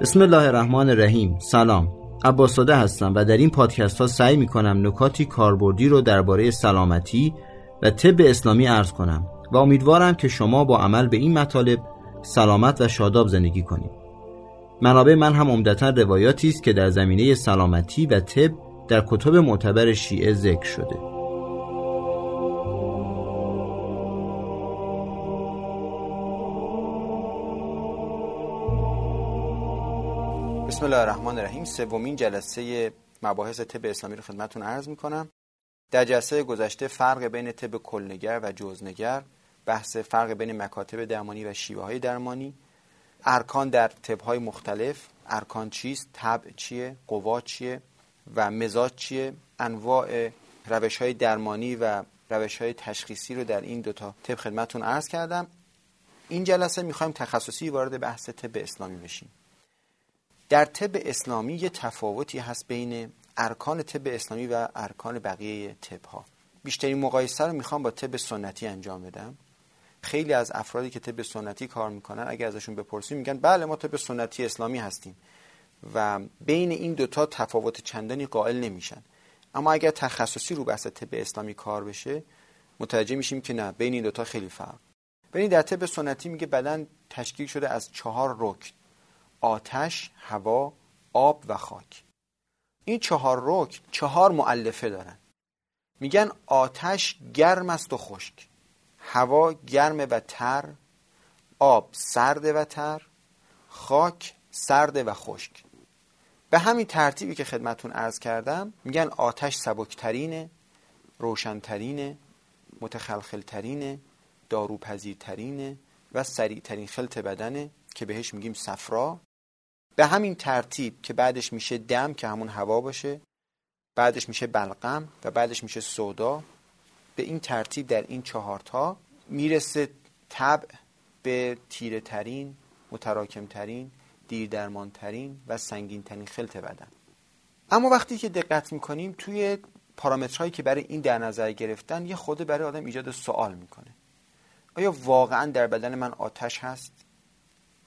بسم الله الرحمن الرحیم سلام عباساده هستم و در این پادکست ها سعی می کنم نکاتی کاربردی رو درباره سلامتی و طب اسلامی عرض کنم و امیدوارم که شما با عمل به این مطالب سلامت و شاداب زندگی کنید. منابع من هم عمدتا روایاتی است که در زمینه سلامتی و طب در کتب معتبر شیعه ذکر شده. بسم الله الرحمن الرحیم. سومین جلسه مباحث طب اسلامی رو خدمتتون عرض می‌کنم. در جلسه گذشته فرق بین طب کلنگر و جزنگر بحث فرق بین مکاتب درمانی و شیوه های درمانی ارکان در طب های مختلف ارکان چیست طبع چیه قوا چیه و مزاج چیه انواع روش های درمانی و روش های تشخیصی رو در این دوتا طب خدمتتون عرض کردم. این جلسه می‌خوایم تخصصی وارد بحث طب اسلامی بشیم. در طب اسلامی یه تفاوتی هست بین ارکان طب اسلامی و ارکان بقیه طب ها بیشترین مقایسه رو می‌خوام با طب سنتی انجام بدم. خیلی از افرادی که طب سنتی کار می‌کنن اگر ازشون بپرسیم میگن بله ما طب سنتی اسلامی هستیم و بین این دوتا تفاوت چندانی قائل نمیشن. اما اگر تخصصی رو بحث طب اسلامی کار بشه متوجه میشیم که نه بین این دوتا خیلی فرق. ببین در طب سنتی میگه بدن تشکیل شده از چهار رکن. آتش، هوا، آب و خاک. این چهار رکن چهار معلفه دارن. میگن آتش گرم است و خشک. هوا گرم و تر آب سرد و تر خاک سرد و خشک. به همین ترتیبی که خدمتون عرض کردم میگن آتش سبکترینه روشنترینه متخلخلترینه داروپذیرترینه و سریعترین خلط بدنه که بهش میگیم صفرا. به همین ترتیب که بعدش میشه دم که همون هوا باشه بعدش میشه بلغم و بعدش میشه سودا. به این ترتیب در این چهارتا می‌رسه طبع به تیره ترین متراکم ترین دیر درمان ترین و سنگین ترین خلط بدن. اما وقتی که دقت می‌کنیم توی پارامترهایی که برای این در نظر گرفتن یه خود برای آدم ایجاد سوال می‌کنه. آیا واقعا در بدن من آتش هست؟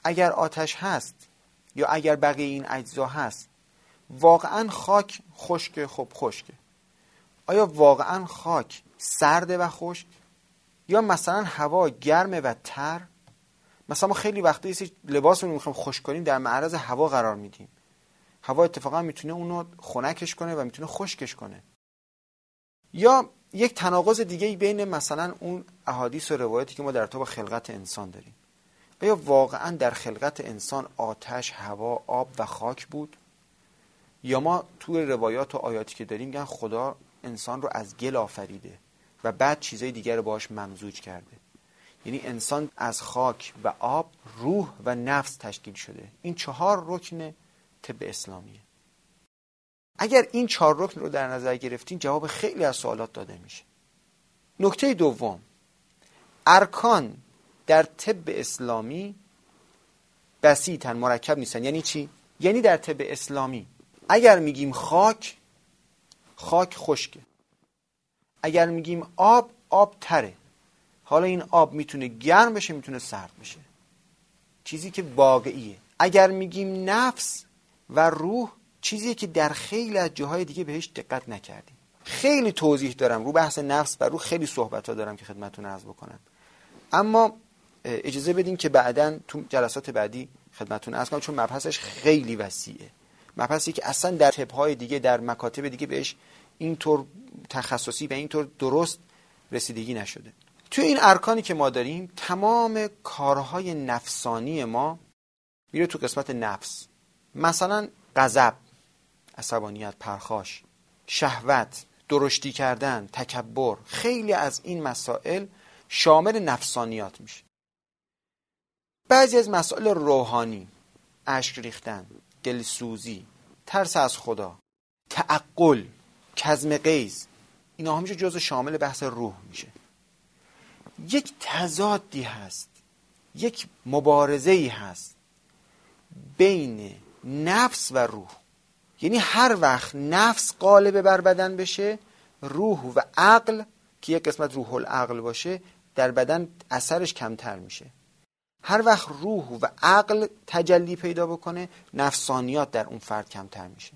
اگر آتش هست یا اگر بقیه این اجزا هست واقعا خاک خشک خب خشکه آیا واقعا خاک سرده و خشک؟ یا مثلا هوا گرمه و تر؟ مثلا ما خیلی وقتا یه لباس رو می‌خوایم خشک کنیم در معرض هوا قرار میدیم. هوا اتفاقا می‌تونه اونو خنکش کنه و می‌تونه خشکش کنه. یا یک تناقض دیگه بین مثلا اون احادیث و روایتی که ما در تو خلقت انسان داریم. آیا واقعا در خلقت انسان آتش، هوا، آب و خاک بود؟ یا ما توی روایات و آیاتی که داریم میگن خدا انسان رو از گل آفریده و بعد چیزای دیگر رو باش ممزوج کرده. یعنی انسان از خاک و آب روح و نفس تشکیل شده. این چهار رکن طب اسلامیه. اگر این چهار رکن رو در نظر گرفتین جواب خیلی از سوالات داده میشه. نکته دوم. ارکان در طب اسلامی بسیطن مرکب نیستن. یعنی چی؟ یعنی در طب اسلامی اگر میگیم خاک خاک خشکه. اگر میگیم آب آب تره. حالا این آب می‌تونه گرم بشه می‌تونه سرد بشه. چیزی که واقعیه. اگر میگیم نفس و روح چیزی که در خیلی از جاهای دیگه بهش دقت نکردیم. خیلی توضیح دارم. رو بحث نفس و روح خیلی صحبت ها دارم که خدمتتون عرض بکنم. اما اجازه بدین که بعدا تو جلسات بعدی عرض کنم چون مبحثش خیلی وسیعه. مبحثی که اصلا در طبهای دیگه در مکاتب دیگه بهش اینطور تخصصی و اینطور درست رسیدگی نشده. تو این ارکانی که ما داریم تمام کارهای نفسانی ما میره تو قسمت نفس. مثلا غضب عصبانیت پرخاش شهوت درشتی کردن تکبر خیلی از این مسائل شامل نفسانیات میشه. بعضی از مسائل روحانی اشک ریختن دلسوزی ترس از خدا تعقل کزم قیز اینا همیشه جز شامل بحث روح میشه. یک تضادی هست یک مبارزه ای هست بین نفس و روح. یعنی هر وقت نفس قالب بر بدن بشه روح و عقل که یک قسمت روح العقل باشه در بدن اثرش کمتر میشه. هر وقت روح و عقل تجلی پیدا بکنه نفسانیات در اون فرد کمتر میشه.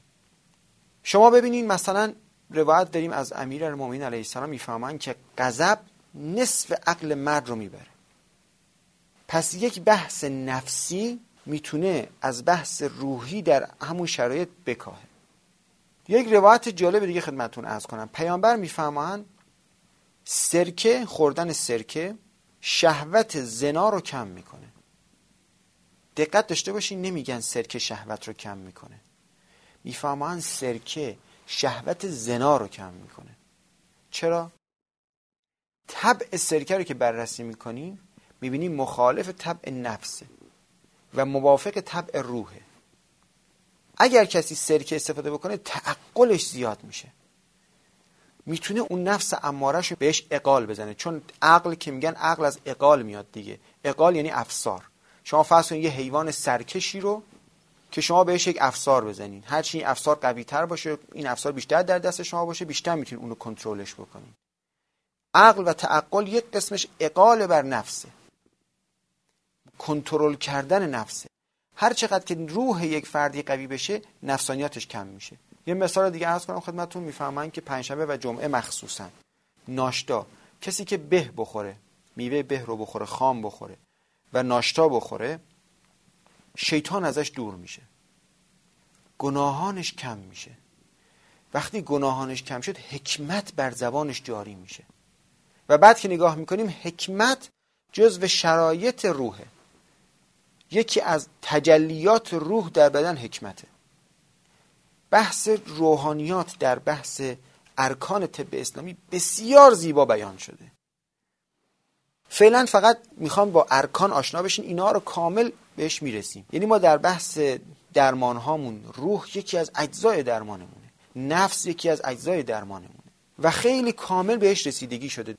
شما ببینید مثلا روایت داریم از امیر المومنین علیه السلام می‌فهمن که غضب نصف عقل مرد رو می‌بره. پس یک بحث نفسی می‌تونه از بحث روحی در همون شرایط بکاهه. یک روایت جالب دیگه خدمتون ارز کنم. پیامبر می‌فهمن سرکه خوردن سرکه شهوت زنا رو کم می‌کنه. دقت داشته باشین نمیگن سرکه شهوت رو کم می‌کنه. می‌فهمن سرکه شهوت زنا رو کم می‌کنه. چرا؟ طبع سرکه رو که بررسی می‌کنیم می‌بینیم مخالف طبع نفسه و موافق طبع روحه. اگر کسی سرکه استفاده بکنه تعقلش زیاد میشه. می‌تونه اون نفس امارش بهش اقال بزنه. چون عقل که میگن عقل از اقال میاد دیگه. اقال یعنی افسار. شما فرض کنید یه حیوان سرکشی رو که شما بهش یک افسار بزنید هرچی این افسار قوی تر باشه این افسار بیشتر در دست شما باشه بیشتر می‌تونید اونو کنترلش بکنید عقل و تعقل یک قسمش اقال بر نفسه. کنترل کردن نفسه. هر چقدر که روح یک فردی قوی بشه نفسانیاتش کم میشه. یه مثال دیگه عرض کنم خدمتتون. می‌فهمن که پنجشنبه و جمعه مخصوصا ناشتا کسی که به بخوره میوه به رو بخوره خام بخوره و ناشتا بخوره شیطان ازش دور میشه. گناهانش کم میشه. وقتی گناهانش کم شد حکمت بر زبانش جاری میشه. و بعد که نگاه می‌کنیم حکمت جزو شرایط روحه. یکی از تجلیات روح در بدن حکمته. بحث روحانیات در بحث ارکان طب اسلامی بسیار زیبا بیان شده. فعلا فقط می‌خوام با ارکان آشنا بشین اینا رو کامل بهش می‌رسیم. یعنی ما در بحث درمان هامون روح یکی از اجزای درمانمونه. نفس یکی از اجزای درمانمونه. و خیلی کامل بهش رسیدگی شده.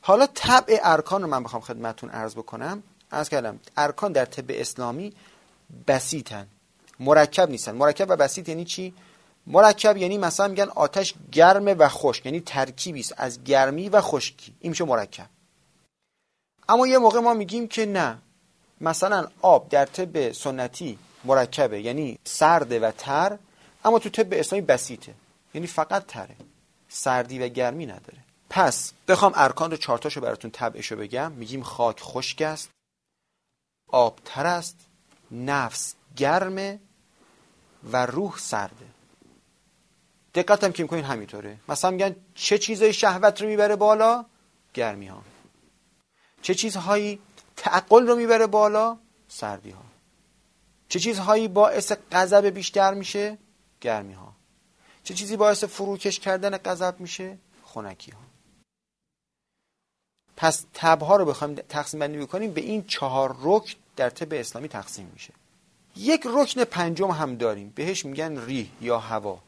حالا طبع ارکان رو من بخوام خدمتون عرض بکنم. از کردم ارکان در طب اسلامی بسیطن. مرکب نیستن. مرکب و بسیط یعنی چی؟ مرکب یعنی مثلا میگن آتش گرم و خشک یعنی ترکیبی است از گرمی و خشکی. این میشه مرکب. اما یه موقع ما میگیم که نه. مثلا آب در طب سنتی مرکبه یعنی سرده و تر اما تو طب اسلامی بسیطه. یعنی فقط تره. سردی و گرمی نداره. پس بخوام ارکان رو چارتاشو براتون تبعشو بگم. میگیم خاک خشک است آب تر است نفس گرمه و روح سرده دقت هم که می‌کنین همینطوره. مثلا میگن چه چیزای شهوت رو می‌بره بالا؟ گرمی ها چه چیزهایی تعقل رو می‌بره بالا؟ سردی ها چه چیزهایی باعث غضب بیشتر میشه؟ گرمی ها چه چیزی باعث فروکش کردن غضب میشه؟ خنکی ها پس تبها رو بخوایم تقسیم بندی بکنیم به این چهار رکن در طب اسلامی تقسیم میشه. یک رکن پنجم هم داریم. بهش میگن ریح یا هوا.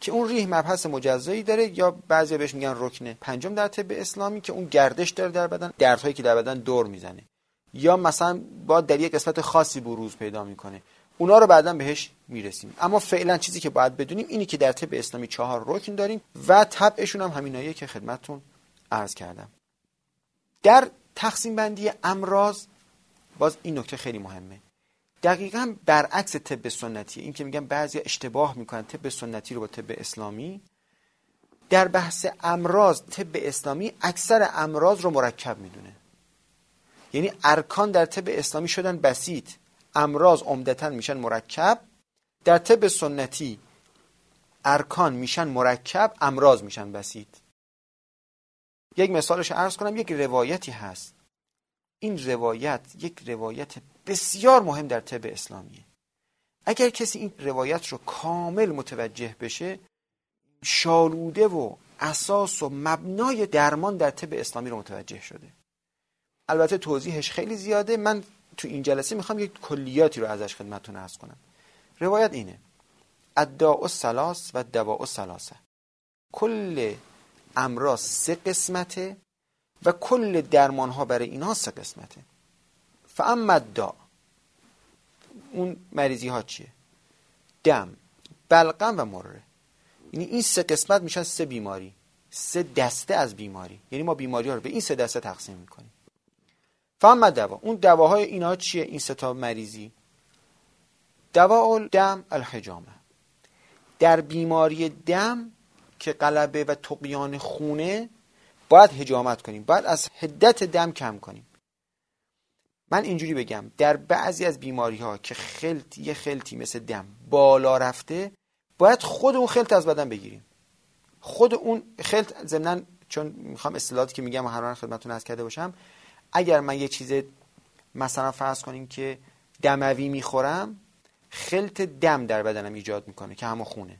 که اون ریح مبحث مجزایی داره یا بعضی بهش میگن رکن پنجم در طب اسلامی که اون گردش داره در بدن دردهایی که در بدن دور می‌زنه. یا مثلا با در یک قسمت خاصی بروز پیدا می‌کنه. اونا رو بعدا بهش می‌رسیم. اما فعلا چیزی که باید بدونیم اینی که در طب اسلامی چهار رکن داریم و طبعشون هم همینایی که خدمتتون عرض کردم. در تقسیم بندی امراض باز این نکته خیلی مهمه. دقیقا برعکس طب سنتی. این که میگن بعضی اشتباه می‌کنن طب سنتی رو با طب اسلامی. در بحث امراض طب اسلامی اکثر امراض رو مرکب می‌دونه. یعنی ارکان در طب اسلامی شدن بسیط. امراض عمدتا میشن مرکب. در طب سنتی ارکان میشن مرکب امراض میشن بسیط. یک مثالش عرض کنم یک روایتی هست. این روایت یک روایت بسیار مهم در طب اسلامیه. اگر کسی این روایت رو کامل متوجه بشه شالوده و اساس و مبنای درمان در طب اسلامی رو متوجه شده. البته توضیحش خیلی زیاده. من تو این جلسه می‌خوام یک کلیاتی رو ازش خدمتتون ارز کنم. روایت اینه. ادعا سلاس و دواء سلاسه کل امراض سه قسمته. و کل درمان ها برای اینها سه قسمته. فاما دا اون مریضی ها چیه؟ دم بلغم و مره یعنی این سه قسمت میشن سه بیماری سه دسته از بیماری. یعنی ما بیماری ها رو به این سه دسته تقسیم می‌کنیم. فهم دوا اون دواهای اینا چیه؟ این ستا مریضی. دوا دم الحجامه در بیماری دم که قلبه و تقیان خونه باید هجامت کنیم باید از حدت دم کم کنیم. من اینجوری بگم در بعضی از بیماری ها که خلط یه خلطی مثل دم بالا رفته باید خود اون خلط از بدن بگیریم. خود اون خلط ضمن چون می‌خوام اصطلاحاتی که میگم هر خدمتتون از کرده باشم اگر من یه چیز مثلا فرض کنیم که دموی می‌خورم خلط دم در بدنم ایجاد می‌کنه که همه خونه.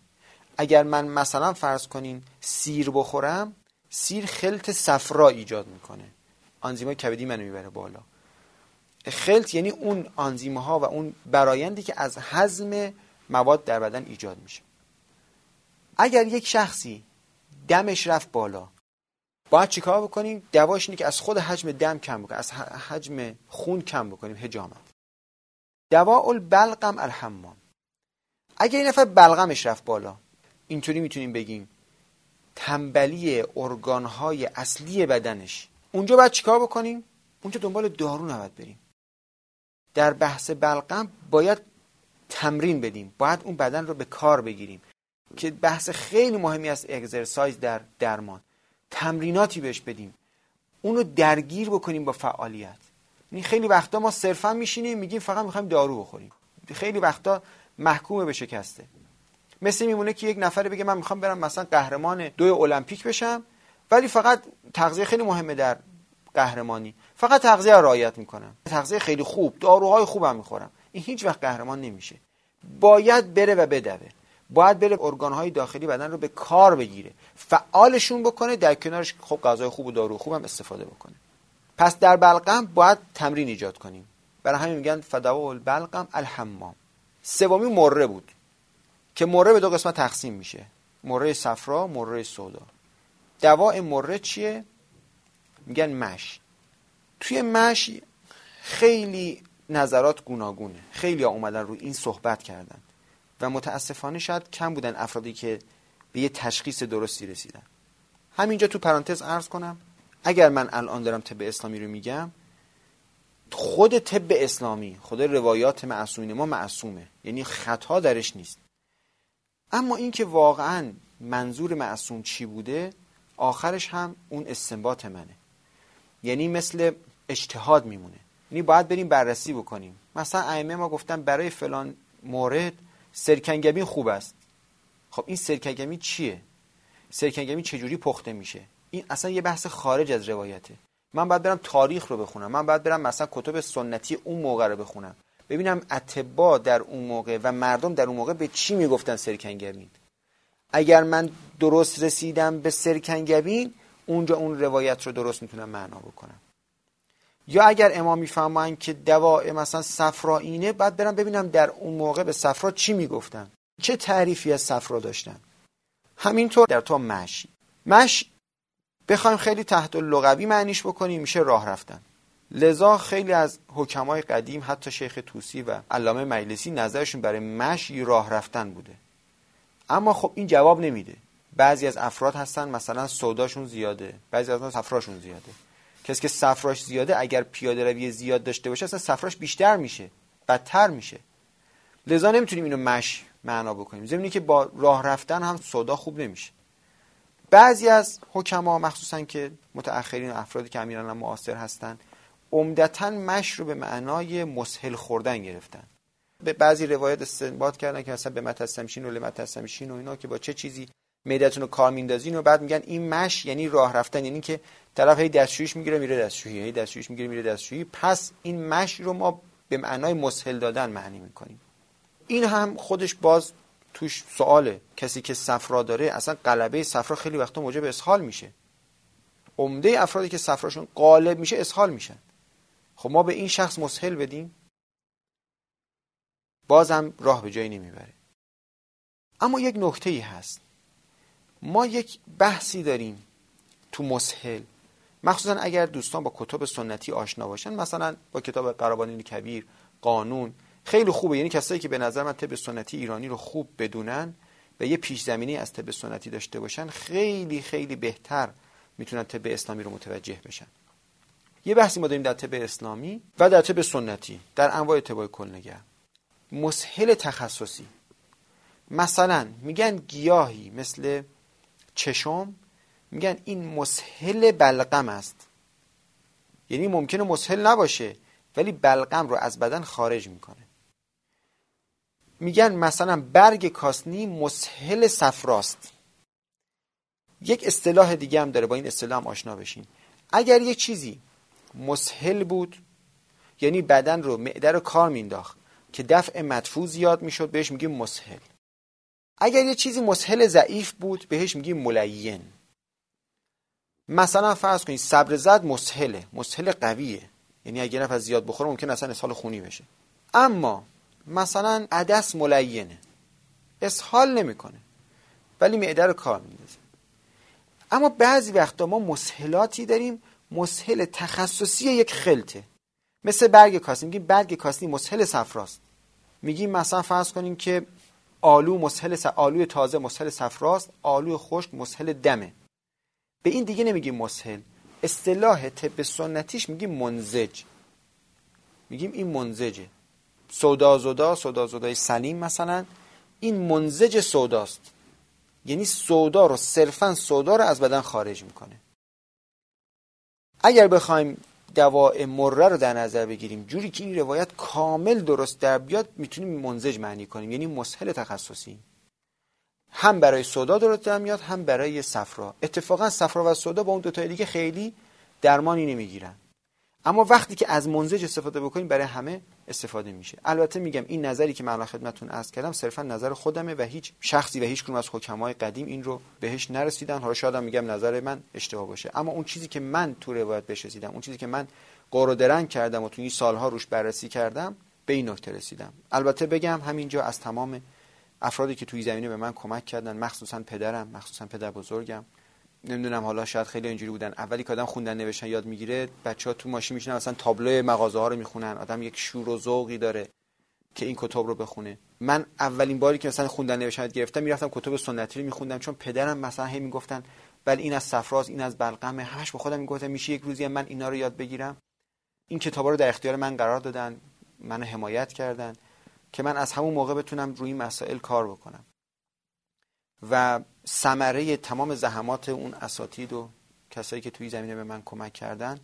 اگر من مثلا فرض کنین سیر بخورم سیر خلط صفرا ایجاد می‌کنه. آنزیمای کبدی منو می‌بره بالا. خلط یعنی اون آنزیم ها و اون برایندی که از هضم مواد در بدن ایجاد میشه. اگر یک شخصی دمش رفت بالا باید چیکار بکنیم؟ دواش اینه که از خود حجم دم کم بکنیم از حجم خون کم بکنیم هجامت دوا البلغم الحمام. اگر این نفر بلغمش رفت بالا اینطوری می‌تونیم بگیم تنبلی ارگانهای اصلی بدنش. اونجا باید چیکار بکنیم؟ اونجا دنبال دارو نباید بریم. در بحث بلغم باید تمرین بدیم. باید اون بدن رو به کار بگیریم. که بحث خیلی مهمی است اگزرسایز در درمان. تمریناتی بهش بدیم. اونو درگیر بکنیم با فعالیت. این یعنی خیلی وقتا ما صرفا میشینیم میگیم فقط می‌خوایم دارو بخوریم. خیلی وقتا محکومه به شکسته. مثل میمونه که یک نفر بگه من می‌خوام برم مثلا قهرمان دوی المپیک بشم ولی فقط تغذیه خیلی مهمه در قهرمانی. فقط تغذیه رو رعایت می‌کنم. تغذیه خیلی خوب داروهای خوبم می‌خورم. این هیچ وقت قهرمان نمیشه. باید بره و بدوه. باید بره ارگانهای داخلی بدن رو به کار بگیره. فعالشون بکنه در کنارش خب غذای خوب و دارو خوب هم استفاده بکنه. پس در بلغم باید تمرین ایجاد کنیم. برای همین میگن فدوا البلغم الحمام. سومی مره بود. که مره به دو قسمت تقسیم میشه. مره صفرا مره سودا. دواء مره چیه؟ میگن مش. توی مش خیلی نظرات گوناگونه. خیلی ها اومدن رو این صحبت کردن. و متاسفانه شاید کم بودن افرادی که به یه تشخیص درستی رسیدن. همینجا تو پرانتز عرض کنم اگر من الان دارم طب اسلامی رو میگم خود طب اسلامی خود روایات معصومین ما معصومه. یعنی خطا درش نیست. اما اینکه واقعا منظور معصوم چی بوده آخرش هم اون استنباط منه. یعنی مثل اجتهاد میمونه. یعنی باید بریم بررسی بکنیم. مثلا ائمه ما گفتن برای فلان مورد سرکنگبین خوب است. خب این سرکنگبین چیه؟ سرکنگبین چجوری پخته میشه؟ این اصلا یه بحث خارج از روایته. من باید برم تاریخ رو بخونم. من باید برم مثلا کتب سنتی اون موقع رو بخونم. ببینم اتبا در اون موقع و مردم در اون موقع به چی می‌گفتن سرکنگبین. اگر من درست رسیدم به سرکنگبین اونجا اون روایت رو درست می‌تونم معنا بکنم. یا اگر امام می‌فهمن که دواء مثلا صفرا اینه بعد برم ببینم در اون موقع به صفرا چی می‌گفتن. چه تعریفی از صفرا داشتن. همینطور در تو مشی. مش بخوایم خیلی تحت لغوی معنیش بکنیم میشه راه رفتن. لذا خیلی از حکمای قدیم حتی شیخ توسی و علامه مجلسی نظرشون برای مشی راه رفتن بوده. اما خب این جواب نمیده. بعضی از افراد هستن مثلا سوداشون زیاده. بعضی از صفراشون زیاده. کسی که صفراش زیاده اگر پیاده روی زیاد داشته باشه اصلا صفراش بیشتر میشه بدتر میشه. لذا نمی‌تونیم اینو مش معنا بکنیم. زمینی که با راه رفتن هم صدا خوب نمیشه. بعضی از حکما مخصوصا که متأخرین افرادی که امیران معاصر هستن عمدتا مش رو به معنای مسهل خوردن گرفتن. به بعضی روایت استنباط کردن که مثلا به متسمشین و لمتسمشین و اینا که با چه چیزی معدتون رو کار میندازین و بعد میگن این مش یعنی راه رفتن یعنی که طرف هی دستشویش می‌گیره میره دستشویی هی دستشویش می‌گیره میره دستشویی. پس این مش رو ما به معنای مسهل دادن معنی می‌کنیم. این هم خودش باز توش سواله کسی که صفرا داره اصلا قلبه صفرا خیلی وقتا موجب اسهال میشه. عمده افرادی که صفراشون غالب میشه اسهال میشن. خب ما به این شخص مسهل بدیم؟ بازم راه به جایی نمی‌بره. اما یک نکته ای هست. ما یک بحثی داریم تو مسهل. مخصوصا اگر دوستان با کتاب سنتی آشنا باشن مثلا با کتاب قرابانین کبیر قانون خیلی خوبه. یعنی کسایی که به نظر من طب سنتی ایرانی رو خوب بدونن و یه پیش زمینی از طب سنتی داشته باشن خیلی خیلی بهتر می‌تونن طب اسلامی رو متوجه بشن. یه بحثی ما داریم در طب اسلامی و در طب سنتی در انواع طبای کلنگر مسهل تخصصی. مثلا میگن گیاهی مثل چشم میگن این مسهل بلغم است. یعنی ممکنه مسهل نباشه ولی بلغم رو از بدن خارج می‌کنه. میگن مثلا برگ کاسنی مسهل صفراست. یک اصطلاح دیگه هم داره با این اصطلاح هم آشنا بشین. اگر یه چیزی مسهل بود. یعنی بدن رو معده رو کار مینداخت که دفع مدفوع زیاد می‌شد بهش میگیم مسهل. اگر یه چیزی مسهل ضعیف بود بهش میگیم ملین. مثلا فرض کنید صبر زد مسهله مسهل قویه. یعنی اگه نفر زیاد بخوره ممکن اصلا اسهال خونی بشه. اما مثلا عدس ملینه. اسهال نمی‌کنه. ولی معده رو کار میندازه. اما بعضی وقتا ما مسهلاتی داریم مسهل تخصصی یک خلطه. مثل برگ کاسنی میگیم برگ کاسنی مسهل صفراست. میگیم مثلا فرض کنیم که آلو مسهل س... آلوی تازه مسهل صفراست آلو خشک مسهل دمه. به این دیگه نمیگیم مسهل. اصطلاح طب سنتیش میگیم منزج. میگیم این منزجه. سودا زودا سودا زودای سلیم مثلا. این منزج سوداست. یعنی سودا رو صرفا سودا رو از بدن خارج می‌کنه. اگر بخوایم دواء مره رو در نظر بگیریم جوری که این روایت کامل درست در بیاد می‌تونیم منزج معنی کنیم یعنی مسهل تخصصی. هم برای سودا درست در میاد هم برای صفرا. اتفاقا صفرا و سودا با اون دو تا دیگه خیلی درمانی نمی‌گیرن. اما وقتی که از منزج استفاده بکنیم برای همه استفاده میشه. البته میگم این نظری که من خدمتتون عرض کردم صرفا نظر خودمه و هیچ شخصی و هیچ کنون از حکمای قدیم این رو بهش نرسیدن. حالا شاید میگم نظر من اشتباه باشه. اما اون چیزی که من تو روایت بهش رسیدم اون چیزی که من و درنگ کردم و تو این سالها روش بررسی کردم به این نکته رسیدم. البته بگم همینجا از تمام افرادی که توی زمینه به من کمک کردن مخصوصا پدرم مخصوصا پدر بزرگم نمی‌دونم حالا شاید خیلی اینجوری بودن. اولی که آدم خوندن نوشتن یاد می‌گیره بچه ها تو ماشین میشنن مثلا تابلو مغازه ها رو می‌خونن. آدم یک شور و ذوقی داره که این کتاب رو بخونه. من اولین باری که مثلا خوندن نوشتن گرفتم می‌رفتم کتاب سنتی رو میخوندم چون پدرم مثلا هی می‌گفتن ولی این از صفراز این از بلقمه همش به خودم می‌گفتم میشه یک روزی من اینا رو یاد بگیرم؟ این کتابا رو در اختیار من قرار دادن منو حمایت کردن که من از همون موقع بتونم روی مسائل کار بکنم. و ثمره تمام زحمات اون اساتید و کسایی که توی زمینه به من کمک کردن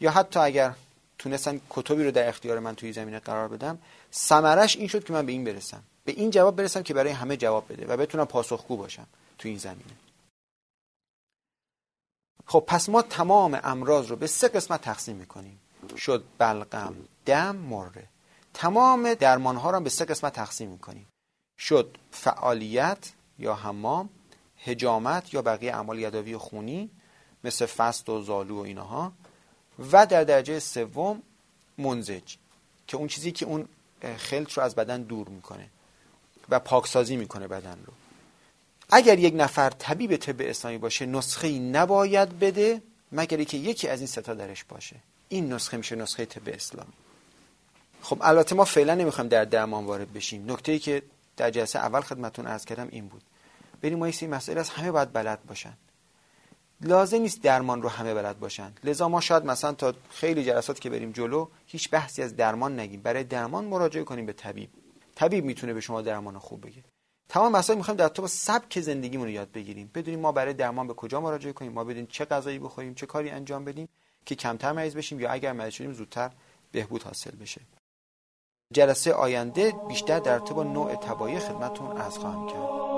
یا حتی اگر تونستن کتبی رو در اختیار من توی زمینه قرار بدم ثمرش این شد که من به این برسم. به این جواب برسم که برای همه جواب بده و بتونم پاسخگو باشم توی این زمینه. خب پس ما تمام امراض رو به سه قسمت تقسیم می‌کنیم. شد بلغم دم مره. تمام درمان ها رو به سه قسمت تقسیم می‌کنیم. شد فعالیت یا حمام هجامت یا بقیه اعمال یداوی و خونی مثل فست و زالو و اینها. و در درجه سوم منزج که اون چیزی که اون خلط رو از بدن دور می‌کنه و پاکسازی می‌کنه بدن رو. اگر یک نفر طبیب طب اسلامی باشه نسخه ای نباید بده مگر که یکی از این ستا درش باشه. این نسخه میشه نسخه طب اسلامی. خب البته ما فعلا نمی‌خوایم در درمان وارد بشیم. نکته ای که در جلسه اول خدمتون عرض کردم این بود. بریم ما این مسئله از همه باید بلد باشن. لازم نیست درمان رو همه بلد باشن. لذا ما شاید مثلا تا خیلی جلسات که بریم جلو هیچ بحثی از درمان نگیم. برای درمان مراجعه کنیم به طبیب. طبیب می‌تونه به شما درمان خوب بگه. تمام مسائل می‌خوایم در تو سبک زندگیمون رو یاد بگیریم. بدونیم ما برای درمان به کجا مراجعه کنیم. ما بدونیم چه غذایی بخوریم چه کاری انجام بدیم که کمتر مریض بشیم یا اگر مریض شدیم زودتر بهبود حاصل بشه. جلسه آینده بیشتر در با نوع تبایی خدمتون از خواهم کرد.